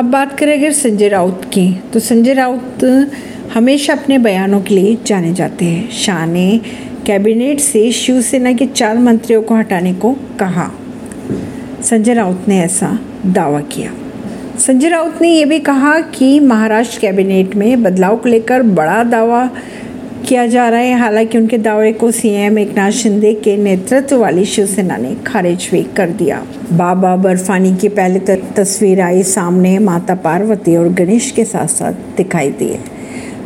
अब बात करें अगर संजय राउत की तो संजय राउत हमेशा अपने बयानों के लिए जाने जाते हैं। शाह ने कैबिनेट से शिवसेना के चार मंत्रियों को हटाने को कहा। संजय राउत ने ऐसा दावा किया। संजय राउत ने यह भी कहा कि महाराष्ट्र कैबिनेट में बदलाव को लेकर बड़ा दावा किया जा रहा है। हालाँकि उनके दावे को सीएम एक नाथ शिंदे के नेतृत्व वाली शिवसेना ने खारिज भी कर दिया। बाबा बर्फानी की पहली तस्वीर आई सामने माता पार्वती और गणेश के साथ साथ दिखाई दिए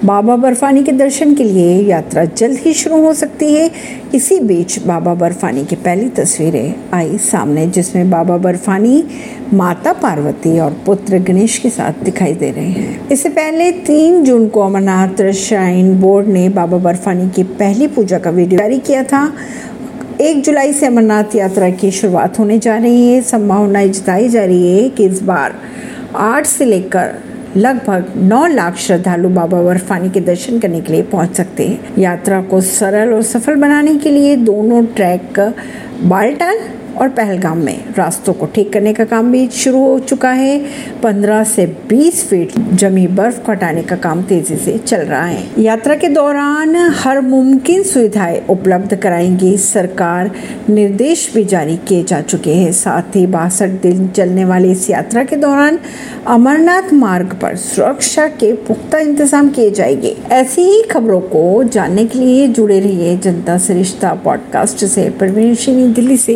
बाबा बर्फानी के दर्शन के लिए यात्रा जल्द ही शुरू हो सकती है। इसी बीच बाबा बर्फानी की पहली तस्वीरें आई सामने, जिसमें बाबा बर्फानी, माता पार्वती और पुत्र गणेश के साथ दिखाई दे रहे हैं। इससे पहले तीन जून को अमरनाथ श्राइन बोर्ड ने बाबा बर्फानी की पहली पूजा का वीडियो जारी किया था। एक जुलाई से अमरनाथ यात्रा की शुरुआत होने जा रही है। संभावनाएँ जताई जा रही है कि इस बार आठ से लेकर लगभग 9 लाख श्रद्धालु बाबा बर्फानी के दर्शन करने के लिए पहुँच सकते हैं। यात्रा को सरल और सफल बनाने के लिए दोनों ट्रैक बाल्टाल और पहलगाम में रास्तों को ठीक करने का काम भी शुरू हो चुका है। 15 से 20 फीट जमी बर्फ़ हटाने का काम तेज़ी से चल रहा है। यात्रा के दौरान हर मुमकिन सुविधाएँ उपलब्ध कराएँगी। सरकार निर्देश भी जारी किए जा चुके हैं। साथ ही बासठ दिन चलने वाली इस यात्रा के दौरान अमरनाथ मार्ग पर सुरक्षा के पुख्ता इंतज़ाम किए जाएँगे। ऐसी ही खबरों को जानने के लिए जुड़े रहिए जनता सरिश्ता पॉडकास्ट से। परवीन दिल्ली से